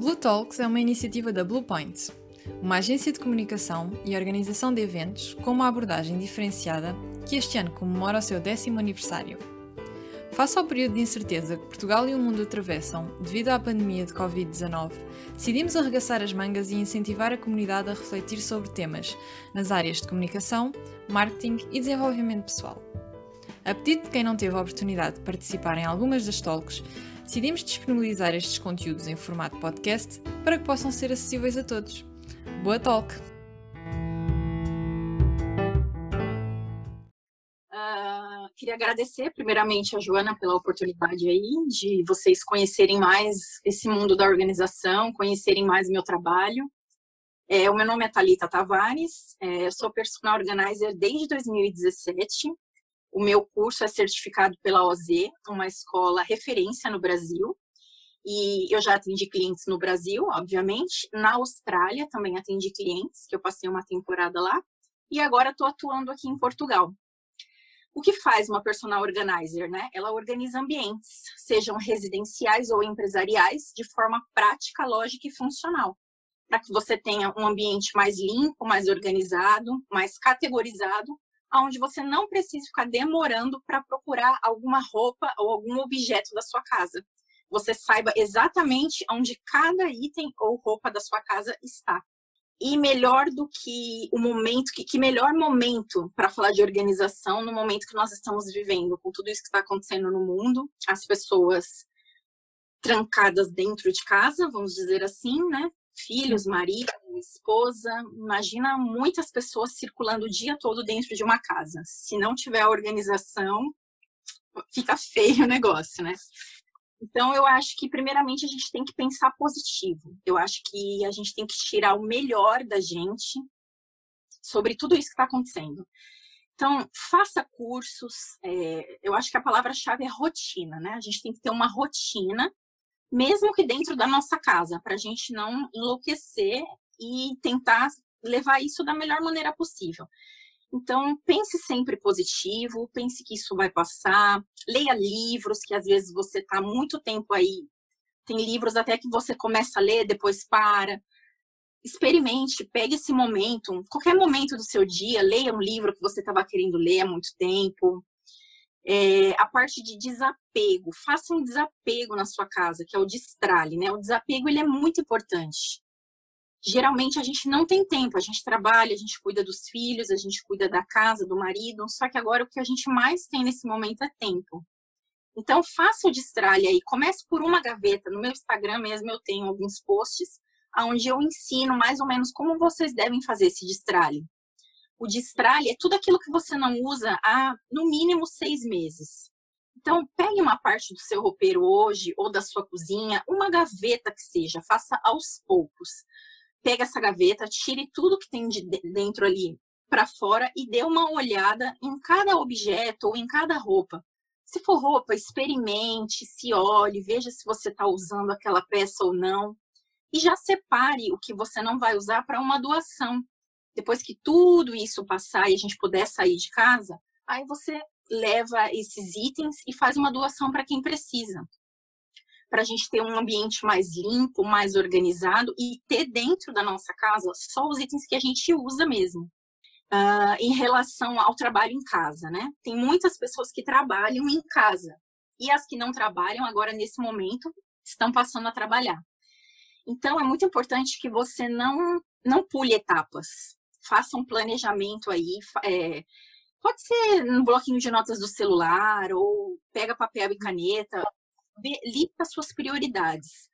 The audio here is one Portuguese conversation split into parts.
Blue Talks é uma iniciativa da Bluepoint, uma agência de comunicação e organização de eventos com uma abordagem diferenciada que este ano comemora o seu décimo aniversário. Face ao período de incerteza que Portugal e o mundo atravessam devido à pandemia de Covid-19, decidimos arregaçar as mangas e incentivar a comunidade a refletir sobre temas nas áreas de comunicação, marketing e desenvolvimento pessoal. A pedido de quem não teve a oportunidade de participar em algumas das talks, decidimos disponibilizar estes conteúdos em formato podcast para que possam ser acessíveis a todos. Boa talk! queria agradecer primeiramente a Joana pela oportunidade aí de vocês conhecerem mais esse mundo da organização, conhecerem mais meu trabalho. É, o meu nome é Talita Tavares, é, sou personal organizer desde 2017. O meu curso é certificado pela OZ, uma escola referência no Brasil. E eu já atendi clientes no Brasil, obviamente. Na Austrália também atendi clientes, que eu passei uma temporada lá. E agora estou atuando aqui em Portugal. O que faz uma personal organizer, né? Ela organiza ambientes, sejam residenciais ou empresariais, de forma prática, lógica e funcional, para que você tenha um ambiente mais limpo, mais organizado, mais categorizado, onde você não precisa ficar demorando para procurar alguma roupa ou algum objeto da sua casa. Você saiba exatamente onde cada item ou roupa da sua casa está. E melhor do que o momento, que, que melhor momento para falar de organização no momento que nós estamos vivendo, com tudo isso que está acontecendo no mundo, as pessoas trancadas dentro de casa, vamos dizer assim, né? Filhos, marido, esposa. Imagina muitas pessoas circulando o dia todo dentro de uma casa. Se não tiver organização, fica feio o negócio, né? Então, eu acho que, primeiramente, a gente tem que pensar positivo. Eu acho que a gente tem que tirar o melhor da gente sobre tudo isso que está acontecendo. Então, faça cursos. É, eu acho que a palavra-chave é rotina, né? A gente tem que ter uma rotina, mesmo que dentro da nossa casa, para a gente não enlouquecer e tentar levar isso da melhor maneira possível. Então, pense sempre positivo, pense que isso vai passar, leia livros que às vezes você está muito tempo aí. Tem livros até que você começa a ler, depois para. Experimente, pegue esse momento, qualquer momento do seu dia, leia um livro que você estava querendo ler há muito tempo. É, a parte de desapego, faça um desapego na sua casa, que é o destrale, né? O desapego ele é muito importante geralmente a gente não tem tempo, a gente trabalha, a gente cuida dos filhos, a gente cuida da casa, do marido, só que agora o que a gente mais tem nesse momento é tempo. Então, faça o destralhe aí, comece por uma gaveta, no meu Instagram mesmo eu tenho alguns posts onde eu ensino mais ou menos como vocês devem fazer esse destralhe. O destralhe é tudo aquilo que você não usa há, no mínimo, seis meses. Então, pegue uma parte do seu roupeiro hoje, ou da sua cozinha, uma gaveta que seja, faça aos poucos pega essa gaveta, tire tudo que tem de dentro ali para fora e dê uma olhada em cada objeto ou em cada roupa. Se for roupa, experimente, se olhe, veja se você está usando aquela peça ou não. E já separe o que você não vai usar para uma doação. Depois que tudo isso passar e a gente puder sair de casa, aí você leva esses itens e faz uma doação para quem precisa para a gente ter um ambiente mais limpo, mais organizado e ter dentro da nossa casa só os itens que a gente usa mesmo. Uh, em relação ao trabalho em casa, né? Tem muitas pessoas que trabalham em casa e as que não trabalham agora nesse momento estão passando a trabalhar. Então é muito importante que você não não pule etapas, faça um planejamento aí. É, pode ser no bloquinho de notas do celular ou pega papel e caneta, lista suas prioridades.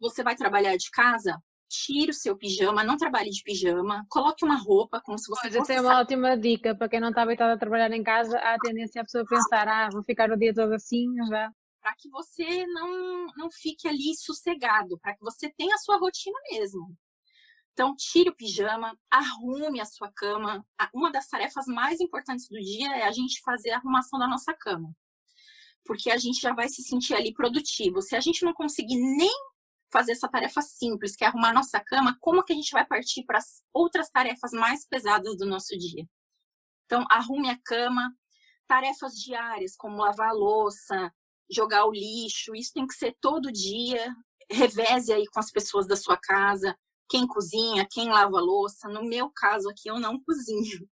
Você vai trabalhar de casa? Tire o seu pijama, não trabalhe de pijama, coloque uma roupa como se você Mas fosse... Essa é uma ótima dica para quem não está habituado a trabalhar em casa, há a tendência a pessoa pensar, ah, vou ficar o dia todo assim, já. Para que você não, não fique ali sossegado, para que você tenha a sua rotina mesmo. Então, tire o pijama, arrume a sua cama. Uma das tarefas mais importantes do dia é a gente fazer a arrumação da nossa cama porque a gente já vai se sentir ali produtivo. Se a gente não conseguir nem fazer essa tarefa simples, que é arrumar nossa cama, como que a gente vai partir para as outras tarefas mais pesadas do nosso dia? Então, arrume a cama, tarefas diárias, como lavar a louça, jogar o lixo, isso tem que ser todo dia. reveze aí com as pessoas da sua casa, quem cozinha, quem lava a louça. No meu caso aqui, eu não cozinho.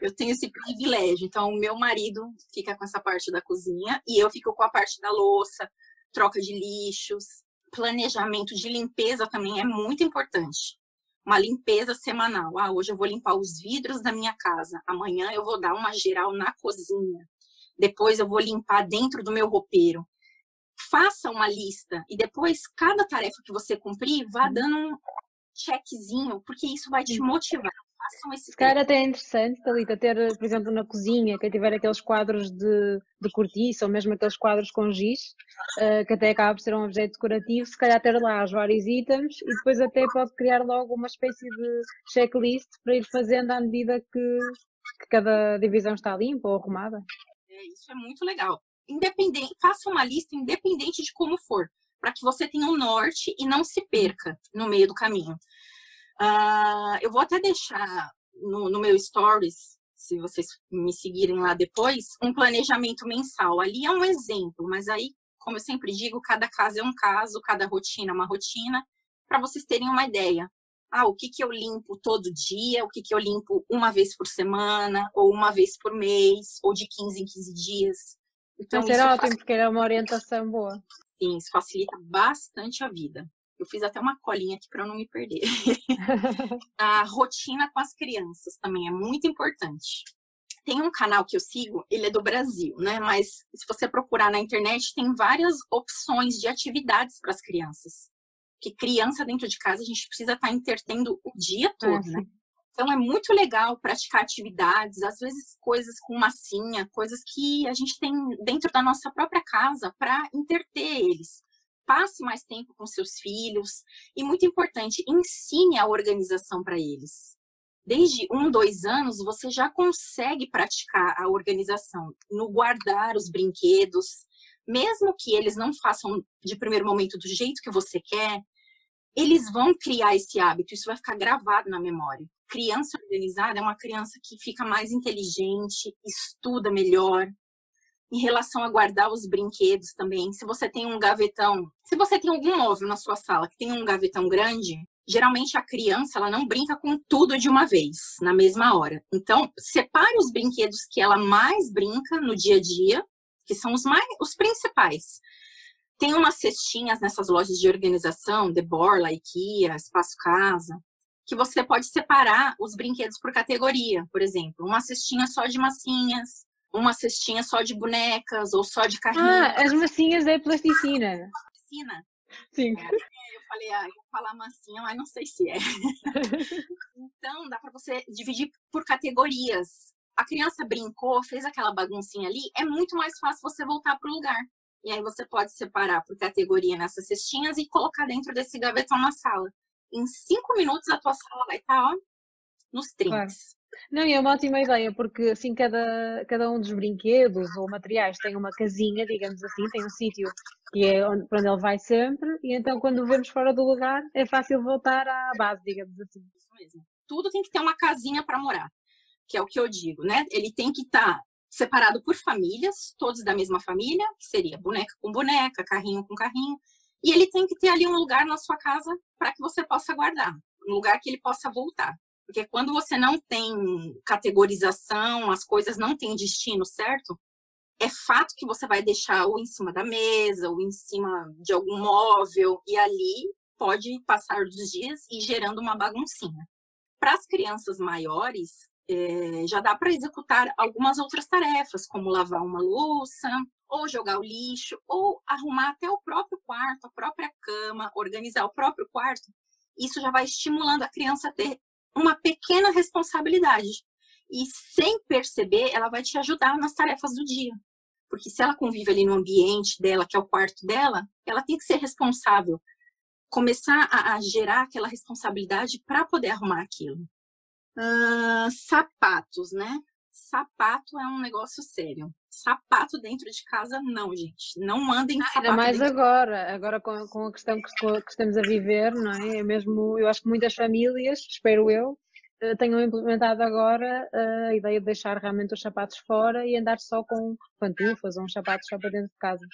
Eu tenho esse privilégio. Então, o meu marido fica com essa parte da cozinha e eu fico com a parte da louça, troca de lixos, planejamento de limpeza também é muito importante. Uma limpeza semanal. Ah, hoje eu vou limpar os vidros da minha casa. Amanhã eu vou dar uma geral na cozinha. Depois eu vou limpar dentro do meu roupeiro. Faça uma lista e depois cada tarefa que você cumprir, vá dando um checkzinho, porque isso vai te motivar façam esse. Se calhar até é interessante, Thalita, ter, por exemplo, na cozinha, que tiver aqueles quadros de, de cortiça ou mesmo aqueles quadros com giz, uh, que até acaba por ser um objeto decorativo, se calhar ter lá os vários itens e depois até pode criar logo uma espécie de checklist para ir fazendo à medida que, que cada divisão está limpa ou arrumada. É, isso é muito legal. Independente, faça uma lista independente de como for, para que você tenha um norte e não se perca no meio do caminho. Uh, eu vou até deixar no, no meu stories, se vocês me seguirem lá depois, um planejamento mensal. Ali é um exemplo, mas aí, como eu sempre digo, cada caso é um caso, cada rotina é uma rotina, para vocês terem uma ideia. Ah, o que, que eu limpo todo dia, o que, que eu limpo uma vez por semana, ou uma vez por mês, ou de 15 em 15 dias. Então, isso ótimo, faz... porque é uma orientação boa. Sim, isso facilita bastante a vida. Eu fiz até uma colinha aqui para não me perder. a rotina com as crianças também é muito importante. Tem um canal que eu sigo, ele é do Brasil, né? Mas se você procurar na internet, tem várias opções de atividades para as crianças. Que criança dentro de casa a gente precisa estar tá entretendo o dia todo, né? Então é muito legal praticar atividades, às vezes coisas com massinha, coisas que a gente tem dentro da nossa própria casa para interter eles passe mais tempo com seus filhos e, muito importante, ensine a organização para eles. Desde um, dois anos, você já consegue praticar a organização no guardar os brinquedos, mesmo que eles não façam de primeiro momento do jeito que você quer, eles vão criar esse hábito, isso vai ficar gravado na memória. Criança organizada é uma criança que fica mais inteligente, estuda melhor, em relação a guardar os brinquedos também. Se você tem um gavetão, se você tem algum móvel na sua sala que tem um gavetão grande, geralmente a criança ela não brinca com tudo de uma vez, na mesma hora. Então, separe os brinquedos que ela mais brinca no dia a dia, que são os mais os principais. Tem umas cestinhas nessas lojas de organização, The Borla, IKEA, Espaço Casa, que você pode separar os brinquedos por categoria, por exemplo, uma cestinha só de massinhas, uma cestinha só de bonecas ou só de carrinho. Ah, as massinhas é plasticina. Plasticina? Sim. É, eu falei, ah, eu vou falar massinha, mas não sei se é. então, dá para você dividir por categorias. A criança brincou, fez aquela baguncinha ali, é muito mais fácil você voltar pro lugar. E aí você pode separar por categoria nessas cestinhas e colocar dentro desse gavetão na sala. Em cinco minutos a tua sala vai estar, tá, ó, nos trinks. Não, e é uma ótima ideia, porque assim cada, cada um dos brinquedos ou materiais tem uma casinha, digamos assim, tem um sítio que é onde, para onde ele vai sempre, e então quando o vemos fora do lugar é fácil voltar à base, digamos assim. Isso mesmo. Tudo tem que ter uma casinha para morar, que é o que eu digo, né? Ele tem que estar tá separado por famílias, todos da mesma família, que seria boneca com boneca, carrinho com carrinho, e ele tem que ter ali um lugar na sua casa para que você possa guardar, um lugar que ele possa voltar. Porque quando você não tem categorização, as coisas não têm destino certo, é fato que você vai deixar ou em cima da mesa, ou em cima de algum móvel, e ali pode passar dos dias e gerando uma baguncinha. Para as crianças maiores, é, já dá para executar algumas outras tarefas, como lavar uma louça, ou jogar o lixo, ou arrumar até o próprio quarto, a própria cama, organizar o próprio quarto. Isso já vai estimulando a criança a ter uma pequena responsabilidade. E sem perceber, ela vai te ajudar nas tarefas do dia. Porque se ela convive ali no ambiente dela, que é o quarto dela, ela tem que ser responsável. Começar a, a gerar aquela responsabilidade para poder arrumar aquilo. Uh, sapatos, né? Sapato é um negócio sério. Sapato dentro de casa, não, gente. Não mandem ah, sapato. Ainda mais agora, de... agora com, com a questão que, que, estamos a viver, não é? é? Mesmo, eu acho que muitas famílias, espero eu, eh, tenham implementado agora eh, a ideia de deixar realmente os sapatos fora e andar só com pantufas ou uns sapatos só para dentro de casa.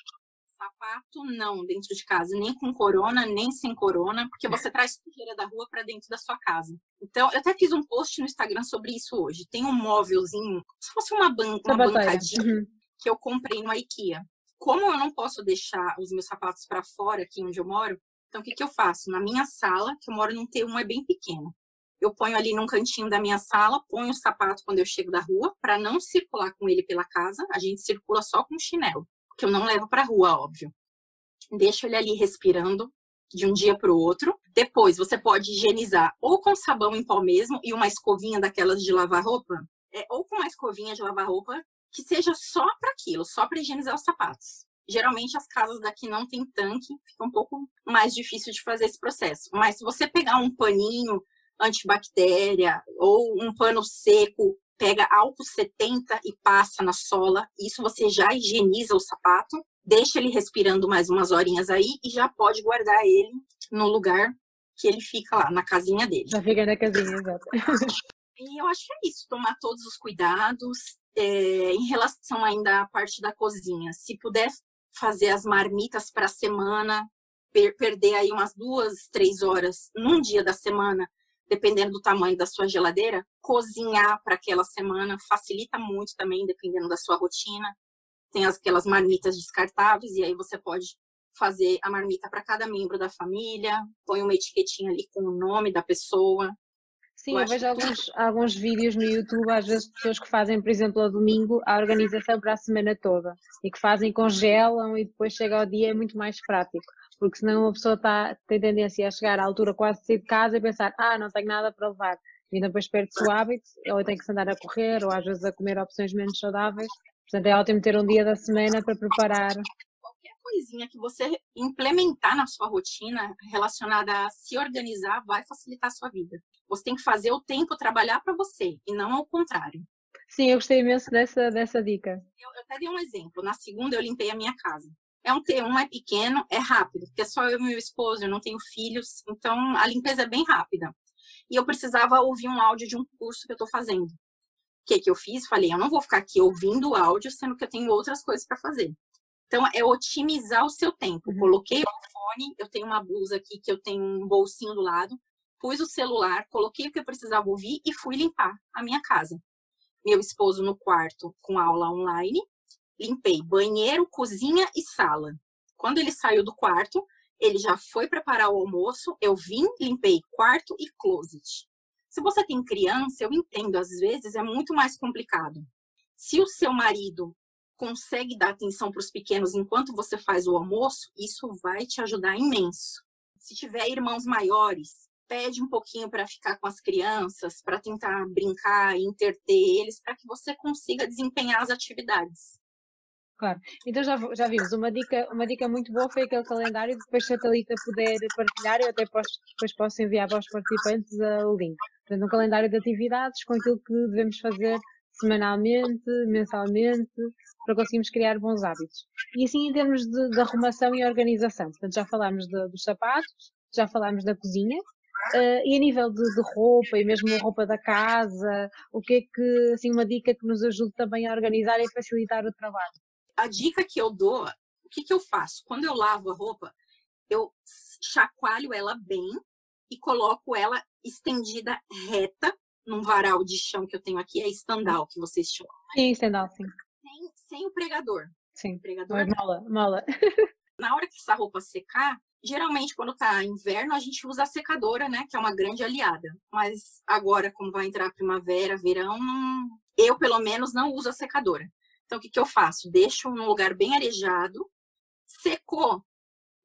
Sapato não dentro de casa, nem com corona, nem sem corona, porque você traz sujeira da rua para dentro da sua casa. Então, eu até fiz um post no Instagram sobre isso hoje. Tem um móvelzinho, se fosse uma, ban uma bancadinha uhum. que eu comprei no IKEA. Como eu não posso deixar os meus sapatos para fora aqui onde eu moro, então o que, que eu faço? Na minha sala, que eu moro num T1 é bem pequeno. Eu ponho ali num cantinho da minha sala, ponho o sapato quando eu chego da rua, para não circular com ele pela casa. A gente circula só com chinelo que eu não levo para rua, óbvio. Deixo ele ali respirando de um dia para o outro. Depois você pode higienizar ou com sabão em pó mesmo e uma escovinha daquelas de lavar roupa, é, ou com uma escovinha de lavar roupa que seja só para aquilo, só para higienizar os sapatos. Geralmente as casas daqui não tem tanque, fica um pouco mais difícil de fazer esse processo. Mas se você pegar um paninho antibactéria ou um pano seco pega álcool 70 e passa na sola. Isso você já higieniza o sapato, deixa ele respirando mais umas horinhas aí e já pode guardar ele no lugar que ele fica lá, na casinha dele. Já fica na casinha, exato. E eu acho que é isso, tomar todos os cuidados. É, em relação ainda à parte da cozinha, se puder fazer as marmitas para a semana, per perder aí umas duas, três horas num dia da semana dependendo do tamanho da sua geladeira, cozinhar para aquela semana facilita muito também, dependendo da sua rotina. Tem aquelas marmitas descartáveis e aí você pode fazer a marmita para cada membro da família, põe uma etiquetinha ali com o nome da pessoa. Sim, eu, eu vejo alguns, alguns vídeos no YouTube, às vezes pessoas que fazem, por exemplo, a domingo, a organização para a semana toda e que fazem, congelam e depois chega ao dia, é muito mais prático porque senão uma pessoa tá, tem tendência a chegar à altura quase de sair de casa e pensar, ah, não tenho nada para levar. E depois perde-se o hábito, ou tem que se andar a correr, ou às vezes a comer opções menos saudáveis. Portanto, é ótimo ter um dia da semana para preparar. Coisinha que você implementar na sua rotina relacionada a se organizar vai facilitar a sua vida. Você tem que fazer o tempo trabalhar para você, e não ao contrário. Sim, eu gostei imenso dessa, dessa dica. Eu, eu até dei um exemplo. Na segunda, eu limpei a minha casa. É um T1, é pequeno, é rápido, porque é só eu e meu esposo, eu não tenho filhos, então a limpeza é bem rápida. E eu precisava ouvir um áudio de um curso que eu estou fazendo. O que, que eu fiz? Falei, eu não vou ficar aqui ouvindo o áudio, sendo que eu tenho outras coisas para fazer. Então, é otimizar o seu tempo. Uhum. Coloquei o fone, eu tenho uma blusa aqui que eu tenho um bolsinho do lado, pus o celular, coloquei o que eu precisava ouvir e fui limpar a minha casa. Meu esposo no quarto com aula online, limpei banheiro, cozinha e sala. Quando ele saiu do quarto, ele já foi preparar o almoço, eu vim, limpei quarto e closet. Se você tem criança, eu entendo, às vezes é muito mais complicado. Se o seu marido consegue dar atenção para os pequenos enquanto você faz o almoço, isso vai te ajudar imenso. Se tiver irmãos maiores, pede um pouquinho para ficar com as crianças, para tentar brincar interter eles, para que você consiga desempenhar as atividades. Claro. Então já, já vimos, uma dica, uma dica muito boa foi aquele calendário, depois se a Thalita puder partilhar, eu até posso, depois posso enviar para os participantes o link. Portanto, um calendário de atividades com aquilo que devemos fazer semanalmente, mensalmente, para conseguirmos criar bons hábitos. E assim em termos de, de arrumação e organização. Portanto, já falámos de, dos sapatos, já falámos da cozinha, Uh, e a nível de, de, roupa e mesmo roupa da casa, o que é que, assim, uma dica que nos ajude também a organizar e facilitar o trabalho? a dica que eu dou, o que, que eu faço? Quando eu lavo a roupa, eu chacoalho ela bem e coloco ela estendida reta num varal de chão que eu tenho aqui, é estandal que vocês chamam. Sim, estandal, sim. Sem, sem o pregador. Sim, pregador. É mola, mola. Na hora que essa roupa secar, geralmente quando tá inverno, a gente usa a secadora, né, que é uma grande aliada. Mas agora, como vai entrar primavera, verão, eu pelo menos não uso a secadora. Então, o que, que eu faço? Deixo num lugar bem arejado, secou,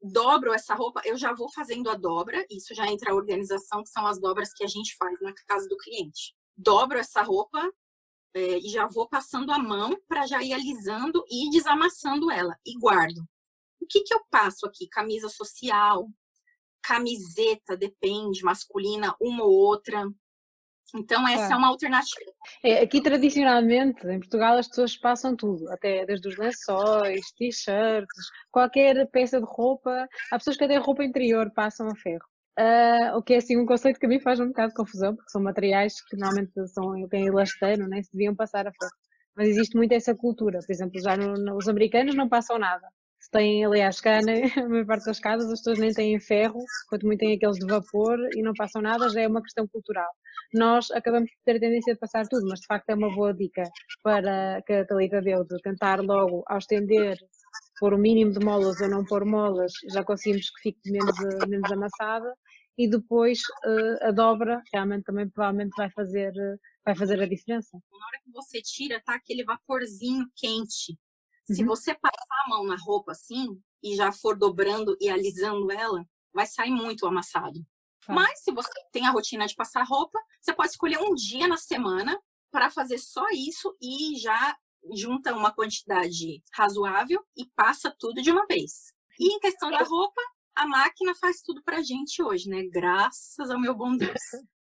dobro essa roupa, eu já vou fazendo a dobra, isso já entra a organização, que são as dobras que a gente faz na casa do cliente. Dobro essa roupa é, e já vou passando a mão para já ir alisando e desamassando ela e guardo. O que, que eu passo aqui? Camisa social, camiseta, depende, masculina, uma ou outra. Então, essa é uma alternativa. É, aqui, tradicionalmente, em Portugal, as pessoas passam tudo, até desde os lençóis, t-shirts, qualquer peça de roupa. Há pessoas que até roupa interior passam a ferro. Uh, o que é assim um conceito que a mim faz um bocado de confusão, porque são materiais que normalmente são, têm elasteiro, nem se deviam passar a ferro. Mas existe muito essa cultura. Por exemplo, já no, no, os americanos não passam nada. Têm, aliás, cá a maior parte das casas as pessoas nem têm ferro, quanto muito têm aqueles de vapor e não passam nada, já é uma questão cultural. Nós acabamos por ter a tendência de passar tudo, mas de facto é uma boa dica para que a Thalita deu de tentar logo ao estender pôr o mínimo de molas ou não pôr molas, já conseguimos que fique menos, menos amassada e depois uh, a dobra realmente também provavelmente vai fazer, uh, vai fazer a diferença. Na hora que você tira, tá aquele vaporzinho quente. Uhum. Se você passar a mão na roupa assim e já for dobrando e alisando ela, vai sair muito amassado. Tá. Mas se você tem a rotina de passar roupa, você pode escolher um dia na semana para fazer só isso e já junta uma quantidade razoável e passa tudo de uma vez. E em questão da roupa, a máquina faz tudo pra gente hoje, né? Graças ao meu bom Deus.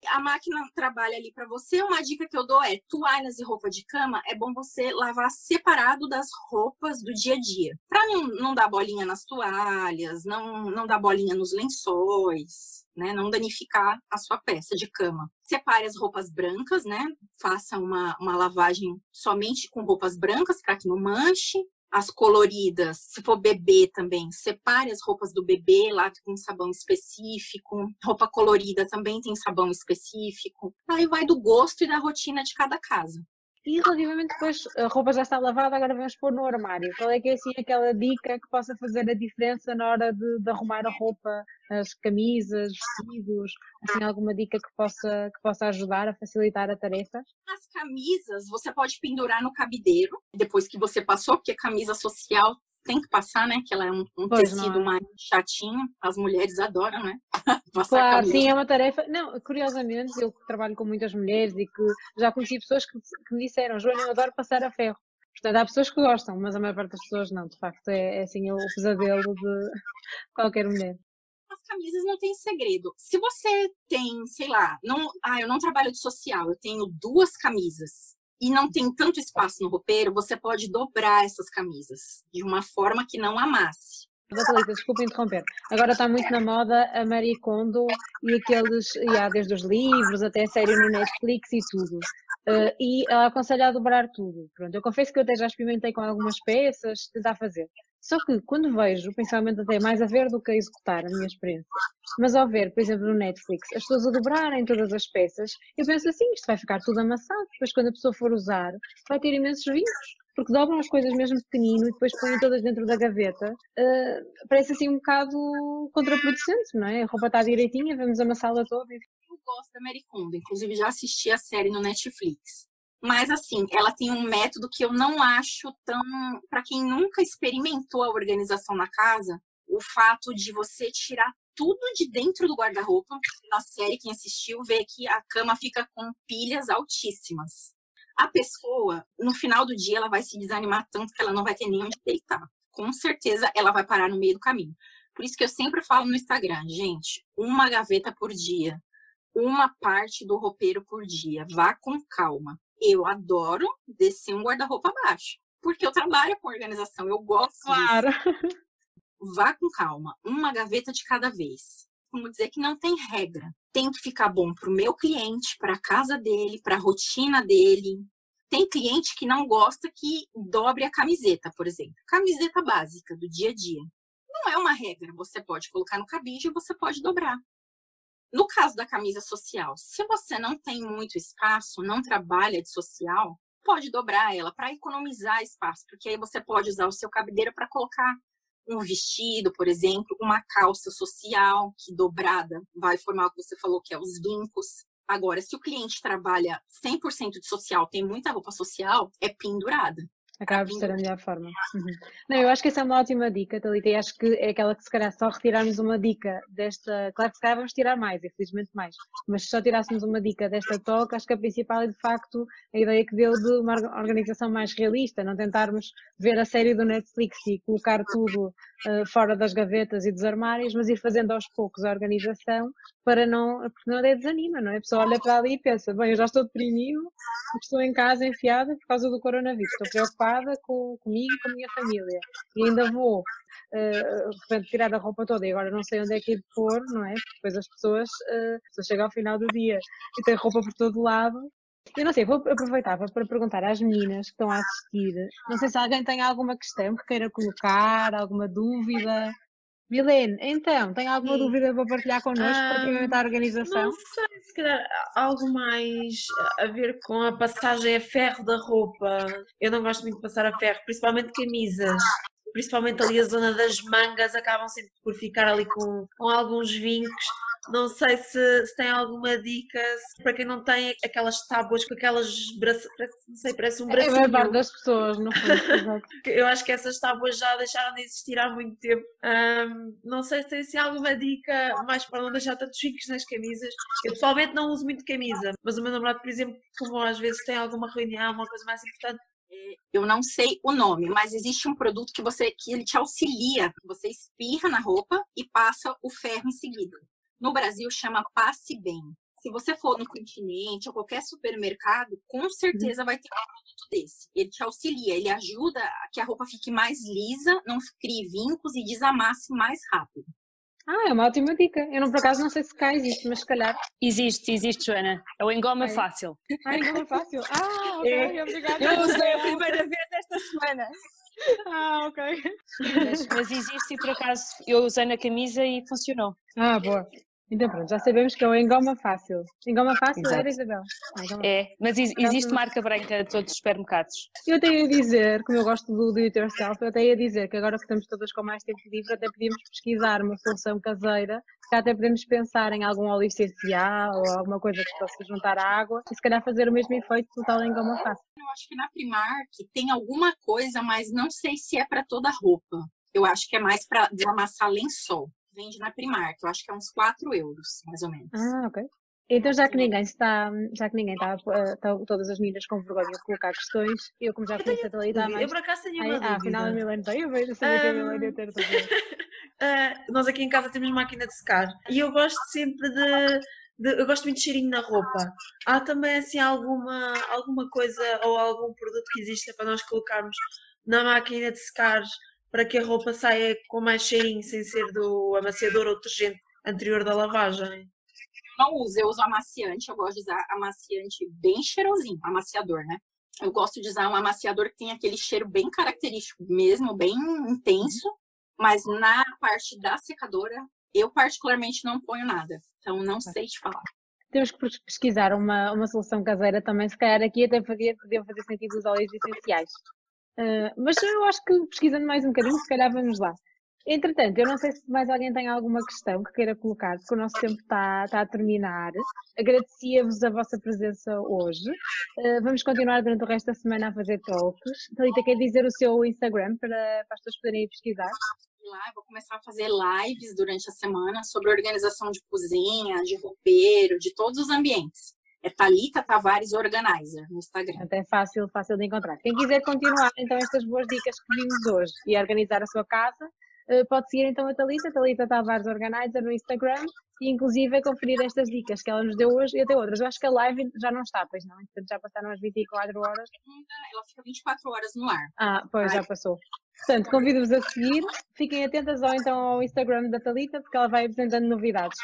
A máquina trabalha ali para você. Uma dica que eu dou é: toalhas e roupa de cama é bom você lavar separado das roupas do dia a dia, para não, não dar bolinha nas toalhas, não, não dar bolinha nos lençóis, né? Não danificar a sua peça de cama. Separe as roupas brancas, né? Faça uma, uma lavagem somente com roupas brancas para que não manche as coloridas, se for bebê também, separe as roupas do bebê, lave com sabão específico. Roupa colorida também tem sabão específico. Aí vai do gosto e da rotina de cada casa. E relativamente depois, a roupa já está lavada, agora vamos pôr no armário. Qual é que é assim aquela dica que possa fazer a diferença na hora de, de arrumar a roupa, as camisas, vestidos? Assim, alguma dica que possa, que possa ajudar a facilitar a tarefa? As camisas você pode pendurar no cabideiro, depois que você passou, porque camisa social tem que passar, né? Que ela é um, um tecido é. mais chatinho. As mulheres adoram, né? claro, sim, é uma tarefa. Não, curiosamente, eu trabalho com muitas mulheres e que já conheci pessoas que, que me disseram, Joana, eu adoro passar a ferro. Portanto, há pessoas que gostam, mas a maior parte das pessoas não. De facto, é, é assim o pesadelo de qualquer mulher as camisas não tem segredo. Se você tem, sei lá, não, ah, eu não trabalho de social, eu tenho duas camisas e não tem tanto espaço no roupeiro, você pode dobrar essas camisas de uma forma que não amasse. Natalita, desculpa interromper. Agora está muito na moda a Marie Kondo e aqueles, e há desde os livros até a série no Netflix e tudo. Uh, e ela aconselha a dobrar tudo. Pronto, eu confesso que eu até já experimentei com algumas peças, tentar fazer. Só que quando vejo, principalmente até mais a ver do que a executar, a minha experiência, mas ao ver, por exemplo, no Netflix, as pessoas a dobrarem todas as peças, eu penso assim, isto vai ficar tudo amassado, depois quando a pessoa for usar, vai ter imensos vincos, porque dobram as coisas mesmo pequenino e depois põem todas dentro da gaveta, uh, parece assim um bocado contraproducente, não é? A roupa está direitinha, vamos amassá-la toda. Eu gosto da Mary Kondo, inclusive já assisti a série no Netflix. Mas assim, ela tem um método que eu não acho tão. Para quem nunca experimentou a organização na casa, o fato de você tirar tudo de dentro do guarda-roupa. Na série, quem assistiu vê que a cama fica com pilhas altíssimas. A pessoa, no final do dia, ela vai se desanimar tanto que ela não vai ter nem onde deitar. Com certeza, ela vai parar no meio do caminho. Por isso que eu sempre falo no Instagram, gente, uma gaveta por dia, uma parte do roupeiro por dia. Vá com calma eu adoro descer um guarda-roupa abaixo, porque eu trabalho com organização, eu gosto claro. disso. Vá com calma, uma gaveta de cada vez. Como dizer que não tem regra. Tem que ficar bom para o meu cliente, para a casa dele, para a rotina dele. Tem cliente que não gosta que dobre a camiseta, por exemplo. Camiseta básica do dia a dia. Não é uma regra. Você pode colocar no cabide e você pode dobrar. No caso da camisa social, se você não tem muito espaço, não trabalha de social, pode dobrar ela para economizar espaço, porque aí você pode usar o seu cabideiro para colocar um vestido, por exemplo, uma calça social que dobrada vai formar o que você falou que é os vincos. Agora, se o cliente trabalha 100% de social, tem muita roupa social, é pendurada. Acaba por ser a melhor forma. Uhum. Não, eu acho que essa é uma ótima dica, Thalita, e acho que é aquela que se calhar só retirarmos uma dica desta. Claro que se calhar vamos tirar mais, infelizmente mais, mas se só tirássemos uma dica desta toca, acho que a principal é de facto a ideia que deu de uma organização mais realista, não tentarmos ver a série do Netflix e colocar tudo uh, fora das gavetas e dos armários, mas ir fazendo aos poucos a organização para não. porque não é desanima, não é? A pessoa olha para ali e pensa, bem, eu já estou deprimido, estou em casa enfiada por causa do coronavírus, estou preocupada preocupada com, comigo e com a minha família. E ainda vou, uh, tirar a roupa toda e agora não sei onde é que ir pôr, não é? Porque depois as pessoas, uh, pessoas chegam ao final do dia e têm roupa por todo lado Eu não sei, vou aproveitar para perguntar às meninas que estão a assistir. Não sei se alguém tem alguma questão que queira colocar, alguma dúvida. Milene, então, tem alguma Sim. dúvida para partilhar connosco ah, relativamente à organização? Não sei, se calhar algo mais a ver com a passagem a ferro da roupa. Eu não gosto muito de passar a ferro, principalmente camisas principalmente ali a zona das mangas, acabam sempre por ficar ali com, com alguns vincos. Não sei se, se tem alguma dica para quem não tem aquelas tábuas com aquelas braças, não sei, parece um bracinho. É a das pessoas, não foi? Eu acho que essas tábuas já deixaram de existir há muito tempo. Um, não sei se tem assim, alguma dica mais para não deixar tantos vincos nas camisas. Eu pessoalmente não uso muito camisa, mas o meu namorado, por exemplo, como às vezes tem alguma reunião, uma coisa mais importante, eu não sei o nome, mas existe um produto que você que ele te auxilia. Você espirra na roupa e passa o ferro em seguida. No Brasil chama Passe Bem. Se você for no continente ou qualquer supermercado, com certeza vai ter um produto desse. Ele te auxilia, ele ajuda a que a roupa fique mais lisa, não crie vincos e desamasse mais rápido. Ah, é uma ótima dica. Eu não, por acaso não sei se cá existe, mas se calhar. Existe, existe, Joana. É o engoma é. fácil. Ah, engoma fácil. Ah, ok, é. obrigada. Eu usei a primeira vez esta semana. Ah, ok. Mas, mas, existe e por acaso eu usei na camisa e funcionou. Ah, boa. Então pronto, já sabemos que é o engoma fácil. Engoma fácil Exato. era Isabel. Ah, é, mas existe marca branca de todos os supermercados. Eu tenho a dizer, como eu gosto do do it yourself, eu tenho a dizer que agora que estamos todas com mais tempo livre, até podíamos pesquisar uma solução caseira, que até podemos pensar em algum óleo essencial ou alguma coisa que possa juntar à água e se calhar fazer o mesmo efeito do tal engoma fácil. Eu acho que na Primark tem alguma coisa, mas não sei se é para toda a roupa. Eu acho que é mais para desamassar lençol vende na Primark. Eu acho que é uns 4 euros, mais ou menos. Ah, ok. Então, já que ninguém está, já que ninguém está, está todas as meninas com vergonha de colocar questões, eu como já conheço a Thalita há mais... Eu por acaso tenho uma Ah, afinal a Milene tem, eu vejo, sabia um... que a Milene ter uh, Nós aqui em casa temos máquina de secar e eu gosto sempre de, de, eu gosto muito de cheirinho na roupa. Há também assim alguma, alguma coisa ou algum produto que exista para nós colocarmos na máquina de secar para que a roupa saia com mais cheirinho, sem ser do amaciador ou detergente anterior da lavagem? Não uso, eu uso amaciante, eu gosto de usar amaciante bem cheirosinho, amaciador, né? Eu gosto de usar um amaciador que tem aquele cheiro bem característico mesmo, bem intenso, mas na parte da secadora, eu particularmente não ponho nada. Então, não sei te falar. Temos que pesquisar uma, uma solução caseira também, se calhar aqui até podia, podia fazer sentido os óleos essenciais. Uh, mas eu acho que pesquisando mais um bocadinho, se calhar vamos lá. Entretanto, eu não sei se mais alguém tem alguma questão que queira colocar, porque o nosso tempo está, está a terminar. Agradecia-vos a vossa presença hoje. Uh, vamos continuar durante o resto da semana a fazer talks. Thalita, quer dizer o seu Instagram para, para as pessoas poderem ir pesquisar? Lá, vou começar a fazer lives durante a semana sobre organização de cozinha, de roupeiro, de todos os ambientes. É Talita Tavares Organizer no Instagram. Até fácil, fácil de encontrar. Quem quiser continuar então estas boas dicas que vimos hoje e organizar a sua casa, eh, pode seguir então a Talita, Talita Tavares Organizer no Instagram e inclusive conferir estas dicas que ela nos deu hoje e até outras. Eu acho que a live já não está, pois não? Portanto, já passaram as 24 horas. Ela fica 24 horas no ar. Ah, pois, já passou. Portanto, convido-vos a seguir. Fiquem atentas ao, então ao Instagram da Talita, porque ela vai apresentando novidades.